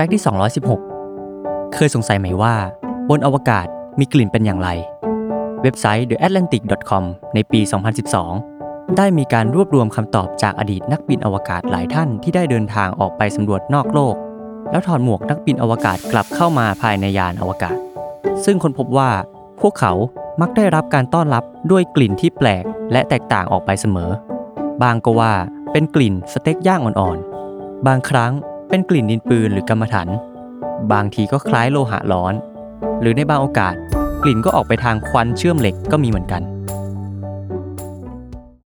ฟกต์ที่ 216 เคยสงสัยไหมว่า บนอวกาศมีกลิ่นเป็นอย่างไร เว็บไซต์ theatlantic.com ในปี 2012 ได้มีการรวบรวมคำตอบจากอดีตนักบินอวกาศหลายท่านที่ได้เดินทางออกไปสำรวจนอกโลก แล้วถอดหมวกนักบินอวกาศกลับเข้ามาภายในยานอวกาศ ซึ่งคนพบว่าพวกเขามักได้รับการต้อนรับด้วยกลิ่นที่แปลกและแตกต่างออกไปเสมอ บางก็ว่าเป็นกลิ่นสเต็กย่างอ่อนๆ บางครั้ง เป็นกลิ่นดินปืนหรือกรรมฐานบางทีก็คล้ายโลหะร้อน หรือในบางโอกาส กลิ่นก็ออกไปทางควันเชื่อมเหล็กก็มีเหมือนกัน